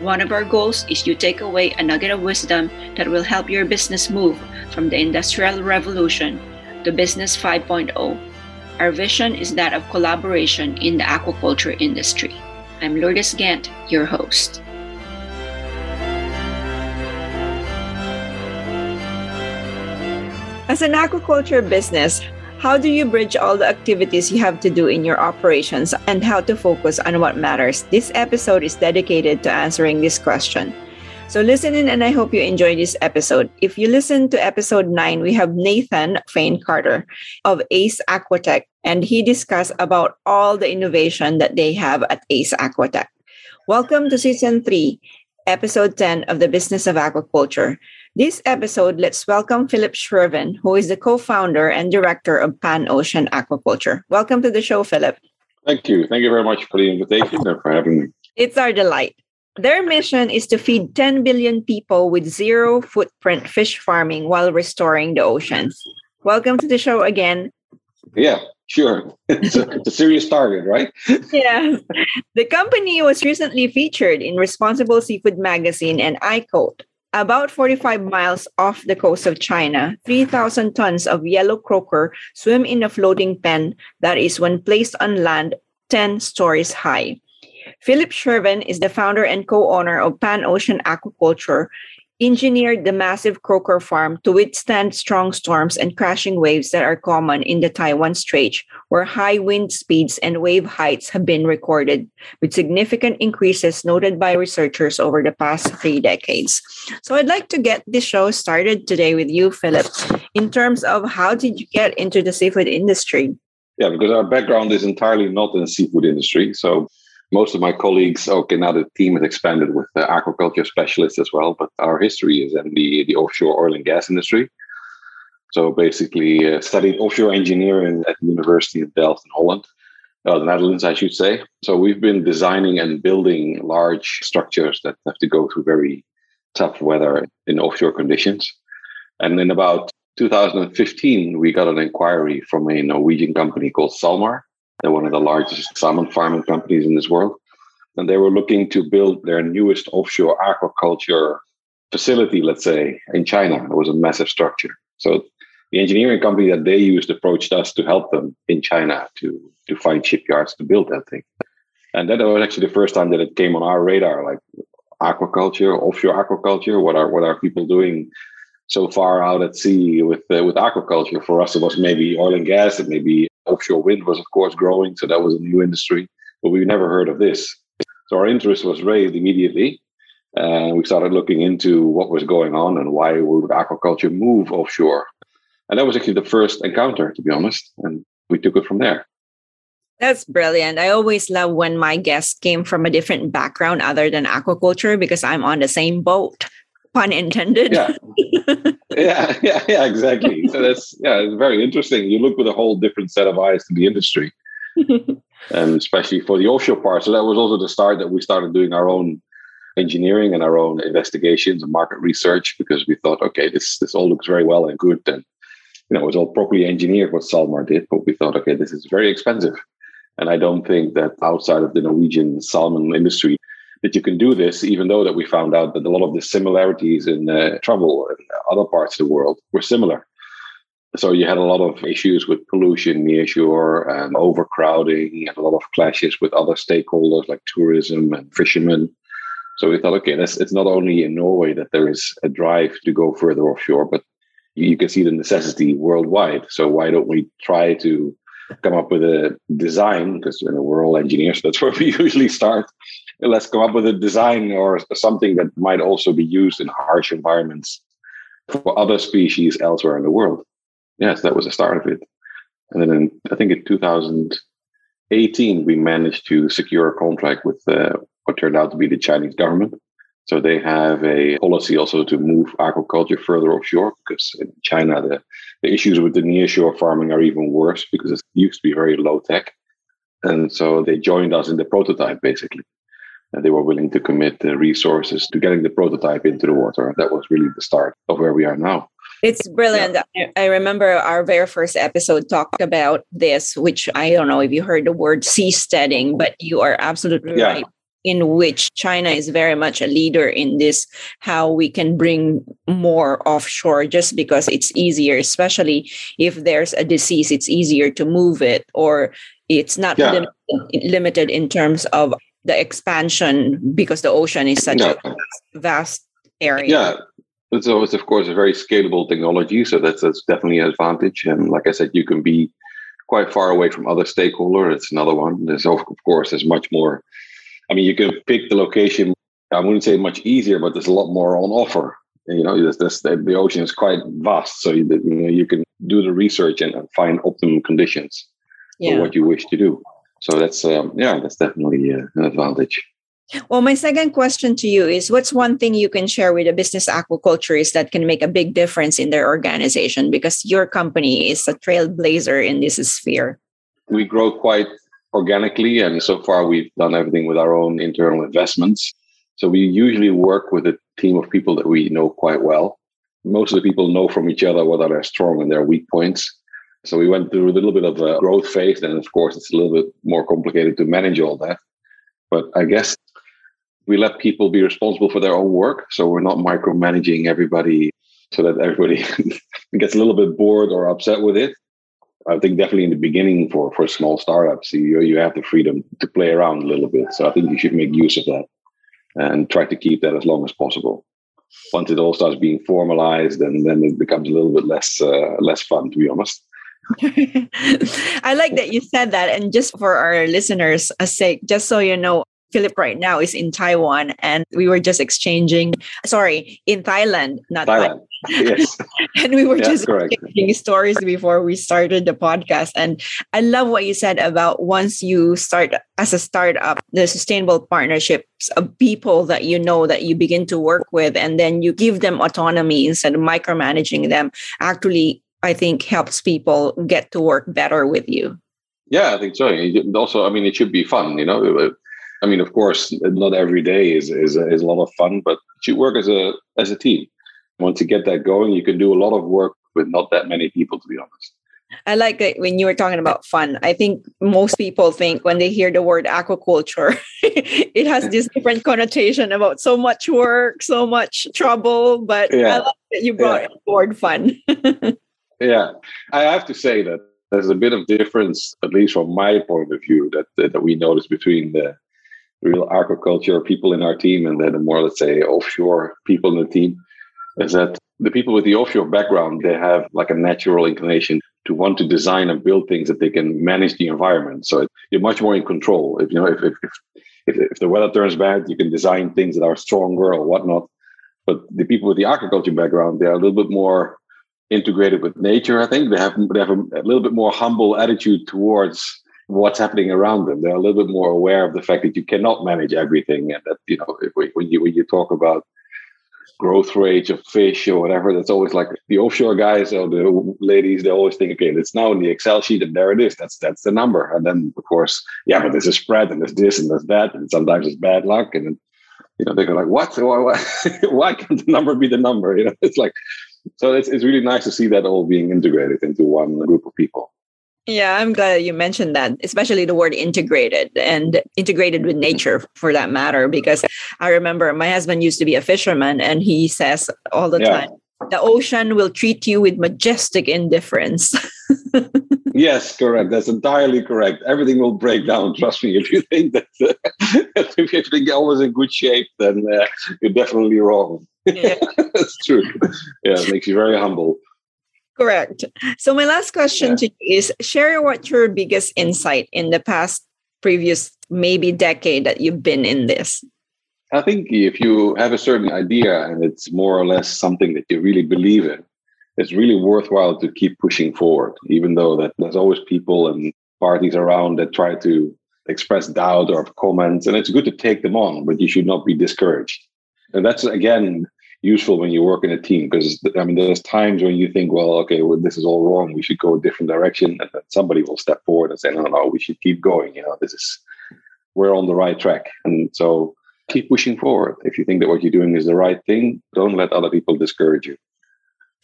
One of our goals is to take away a nugget of wisdom that will help your business move from the Industrial Revolution to Business 5.0. Our vision is that of collaboration in the aquaculture industry. I'm Lourdes Gant, your host. As an aquaculture business, how do you bridge all the activities you have to do in your operations and how to focus on what matters? This episode is dedicated to answering this question. So listen in and I hope you enjoy this episode. If you listen to episode 9, we have Nathan Pyne-Carter of Ace Aquatec and he discussed about all the innovation that they have at Ace Aquatec. Welcome to season 3, episode 10 of the Business of Aquaculture. This episode, let's welcome Philip Schreven, who is the co-founder and director of Pan Ocean Aquaculture. Welcome to the show, Philip. Thank you. Thank you very much for the invitation and for having me. It's our delight. Their mission is to feed 10 billion people with zero footprint fish farming while restoring the oceans. Welcome to the show again. Yeah, sure. It's a, it's a serious target, right? yeah. The company was recently featured in Responsible Seafood Magazine and iCoat. About 45 miles off the coast of China, 3,000 tons of yellow croaker swim in a floating pen that is, when placed on land, 10 stories high. Philip Schreven is the founder and co-owner of Pan Ocean Aquaculture, engineered the massive croaker farm to withstand strong storms and crashing waves that are common in the Taiwan Strait, where high wind speeds and wave heights have been recorded, with significant increases noted by researchers over the past three decades. So I'd like to get this show started today with you, Philip, in terms of how did you get into the seafood industry? Yeah, because our background is entirely not in the seafood industry. So most of my colleagues, okay, now the team has expanded with the aquaculture specialists as well, but our history is in the, the offshore oil and gas industry. So basically, uh, studied offshore engineering at the University of Delft in Holland, uh, the Netherlands, I should say. So we've been designing and building large structures that have to go through very tough weather in offshore conditions. And in about 2015, we got an inquiry from a Norwegian company called SalMar they're one of the largest salmon farming companies in this world. And they were looking to build their newest offshore aquaculture facility, let's say, in China. It was a massive structure. So the engineering company that they used approached us to help them in China to, to find shipyards to build that thing. And that was actually the first time that it came on our radar, like aquaculture, offshore aquaculture. What are what are people doing so far out at sea with uh, with aquaculture? For us, it was maybe oil and gas, it maybe offshore wind was, of course, growing. So that was a new industry, but we never heard of this. So our interest was raised immediately. And we started looking into what was going on and why would aquaculture move offshore. And that was actually the first encounter, to be honest. And we took it from there. That's brilliant. I always love when my guests came from a different background other than aquaculture because I'm on the same boat pun intended. Yeah. yeah, yeah, yeah, exactly. So that's yeah, it's very interesting. You look with a whole different set of eyes to the industry, and especially for the offshore part. So that was also the start that we started doing our own engineering and our own investigations and market research because we thought, okay, this this all looks very well and good, and you know, it was all properly engineered what SalMar did, but we thought, okay, this is very expensive. And I don't think that outside of the Norwegian salmon industry, that you can do this, even though that we found out that a lot of the similarities in uh, travel in other parts of the world were similar. So you had a lot of issues with pollution near shore and overcrowding and a lot of clashes with other stakeholders like tourism and fishermen. So we thought, okay, it's not only in Norway that there is a drive to go further offshore, but you can see the necessity worldwide. So why don't we try to come up with a design? Because you know, we're all engineers, that's where we usually start. Let's come up with a design or something that might also be used in harsh environments for other species elsewhere in the world. Yes, that was the start of it. And then in, I think in 2018, we managed to secure a contract with uh, what turned out to be the Chinese government. So they have a policy also to move aquaculture further offshore because in China, the, the issues with the nearshore farming are even worse because it used to be very low tech. And so they joined us in the prototype basically. And they were willing to commit the resources to getting the prototype into the water. That was really the start of where we are now. It's brilliant. Yeah. I remember our very first episode talked about this, which I don't know if you heard the word seasteading, but you are absolutely yeah. right. In which China is very much a leader in this, how we can bring more offshore just because it's easier, especially if there's a disease, it's easier to move it, or it's not yeah. limited, limited in terms of the expansion because the ocean is such a vast area. Yeah, so it's of course a very scalable technology, so that's that's definitely an advantage. And like I said, you can be quite far away from other stakeholders. It's another one. There's of course there's much more. I mean, you can pick the location. I wouldn't say much easier, but there's a lot more on offer. You know, there's, there's, the ocean is quite vast, so you, you know you can do the research and find optimum conditions yeah. for what you wish to do. So that's um, yeah, that's definitely uh, an advantage. Well, my second question to you is what's one thing you can share with a business aquaculturist that can make a big difference in their organization? Because your company is a trailblazer in this sphere. We grow quite organically, and so far we've done everything with our own internal investments. So we usually work with a team of people that we know quite well. Most of the people know from each other what are their strong and their weak points. So we went through a little bit of a growth phase, and of course, it's a little bit more complicated to manage all that. But I guess we let people be responsible for their own work. So we're not micromanaging everybody so that everybody gets a little bit bored or upset with it. I think definitely in the beginning for, for small startups, you, you have the freedom to play around a little bit. So I think you should make use of that and try to keep that as long as possible. Once it all starts being formalized, and then it becomes a little bit less uh, less fun, to be honest. I like that you said that. And just for our listeners' uh, sake, just so you know, Philip right now is in Taiwan and we were just exchanging, sorry, in Thailand, not Thailand. Yes. and we were just correct. exchanging stories before we started the podcast. And I love what you said about once you start as a startup, the sustainable partnerships of people that you know that you begin to work with, and then you give them autonomy instead of micromanaging them, actually, I think helps people get to work better with you. Yeah, I think so. Also, I mean, it should be fun, you know I mean, of course, not every day is is a, is a lot of fun, but you work as a as a team. Once you get that going, you can do a lot of work with not that many people, to be honest. I like it when you were talking about fun. I think most people think when they hear the word aquaculture, it has this different connotation about so much work, so much trouble. But yeah. I love that you brought yeah. word fun. yeah, I have to say that there's a bit of difference, at least from my point of view, that that we notice between the real aquaculture people in our team and then the more let's say offshore people in the team is that the people with the offshore background they have like a natural inclination to want to design and build things that they can manage the environment. So you're much more in control. If you know if if, if, if the weather turns bad you can design things that are stronger or whatnot. But the people with the aquaculture background they're a little bit more integrated with nature i think they have they have a, a little bit more humble attitude towards what's happening around them. They're a little bit more aware of the fact that you cannot manage everything, and that you know when you when you talk about growth rates of fish or whatever, that's always like the offshore guys or the ladies. They always think, okay, it's now in the Excel sheet, and there it is. That's that's the number. And then of course, yeah, but there's a spread, and there's this, and there's that, and sometimes it's bad luck, and then, you know they go like, what? Why, why, why can't the number be the number? You know, it's like so. It's it's really nice to see that all being integrated into one group of people. Yeah, I'm glad you mentioned that, especially the word integrated and integrated with nature for that matter. Because I remember my husband used to be a fisherman and he says all the yeah. time, the ocean will treat you with majestic indifference. Yes, correct. That's entirely correct. Everything will break down. Trust me. If you think that uh, if you think always in good shape, then uh, you're definitely wrong. Yeah. That's true. Yeah, it makes you very humble. Correct. So my last question yeah. to you is: share what your biggest insight in the past, previous, maybe decade that you've been in this. I think if you have a certain idea and it's more or less something that you really believe in, it's really worthwhile to keep pushing forward, even though that there's always people and parties around that try to express doubt or comments. And it's good to take them on, but you should not be discouraged. And that's again useful when you work in a team because I mean there's times when you think, well, okay, well, this is all wrong. We should go a different direction, and then somebody will step forward and say, no, no, we should keep going. You know, this is we're on the right track. And so keep pushing forward. If you think that what you're doing is the right thing, don't let other people discourage you.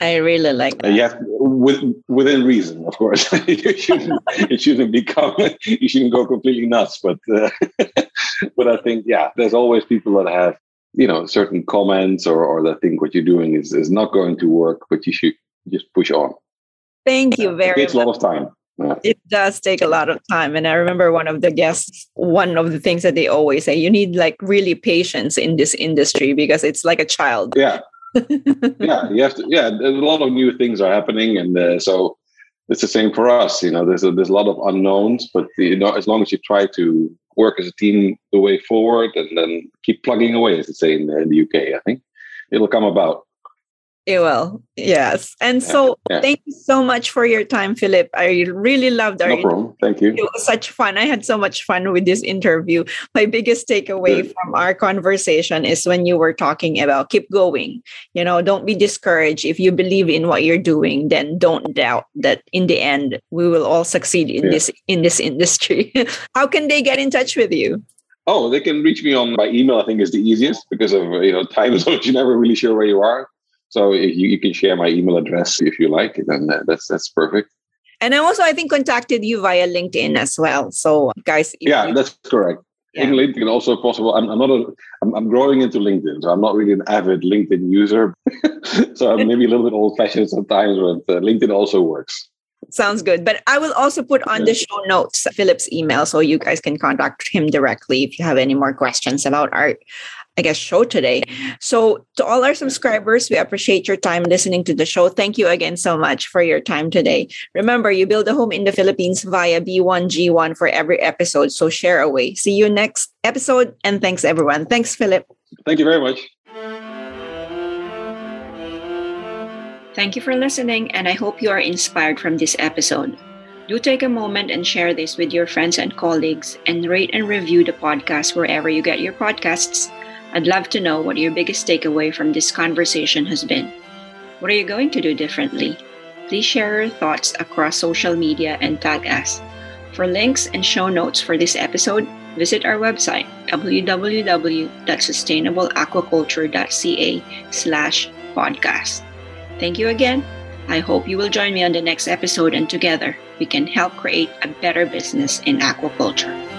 I really like that. Yeah, with, within reason, of course. you shouldn't it shouldn't become you shouldn't go completely nuts. But uh, but I think yeah, there's always people that have you know certain comments or or that think what you're doing is is not going to work, but you should just push on. Thank you very. It takes much. a lot of time. Yeah. It does take a lot of time. And I remember one of the guests, one of the things that they always say, you need like really patience in this industry because it's like a child. Yeah. yeah. You have to, yeah. A lot of new things are happening. And uh, so it's the same for us. You know, there's a, there's a lot of unknowns, but you know, as long as you try to work as a team the way forward and then keep plugging away, as they say in, in the UK, I think it'll come about. It will. Yes. And so yeah. thank you so much for your time, Philip. I really loved our no problem. Thank you. It was such fun. I had so much fun with this interview. My biggest takeaway Good. from our conversation is when you were talking about keep going. You know, don't be discouraged. If you believe in what you're doing, then don't doubt that in the end we will all succeed in yeah. this in this industry. How can they get in touch with you? Oh, they can reach me on by email. I think is the easiest because of you know time zones. You're never really sure where you are. So you, you can share my email address if you like, then that's that's perfect. And I also, I think, contacted you via LinkedIn as well. So, guys, yeah, you, that's correct. Yeah. In LinkedIn, also possible. I'm, I'm not a. I'm, I'm growing into LinkedIn, so I'm not really an avid LinkedIn user. so I'm maybe a little bit old-fashioned sometimes, but uh, LinkedIn also works. Sounds good. But I will also put on the show notes Philip's email so you guys can contact him directly if you have any more questions about art. I guess, show today. So, to all our subscribers, we appreciate your time listening to the show. Thank you again so much for your time today. Remember, you build a home in the Philippines via B1G1 for every episode. So, share away. See you next episode. And thanks, everyone. Thanks, Philip. Thank you very much. Thank you for listening, and I hope you are inspired from this episode. Do take a moment and share this with your friends and colleagues, and rate and review the podcast wherever you get your podcasts. I'd love to know what your biggest takeaway from this conversation has been. What are you going to do differently? Please share your thoughts across social media and tag us. For links and show notes for this episode, visit our website www.sustainableaquaculture.ca slash podcast. Thank you again. I hope you will join me on the next episode and together we can help create a better business in aquaculture.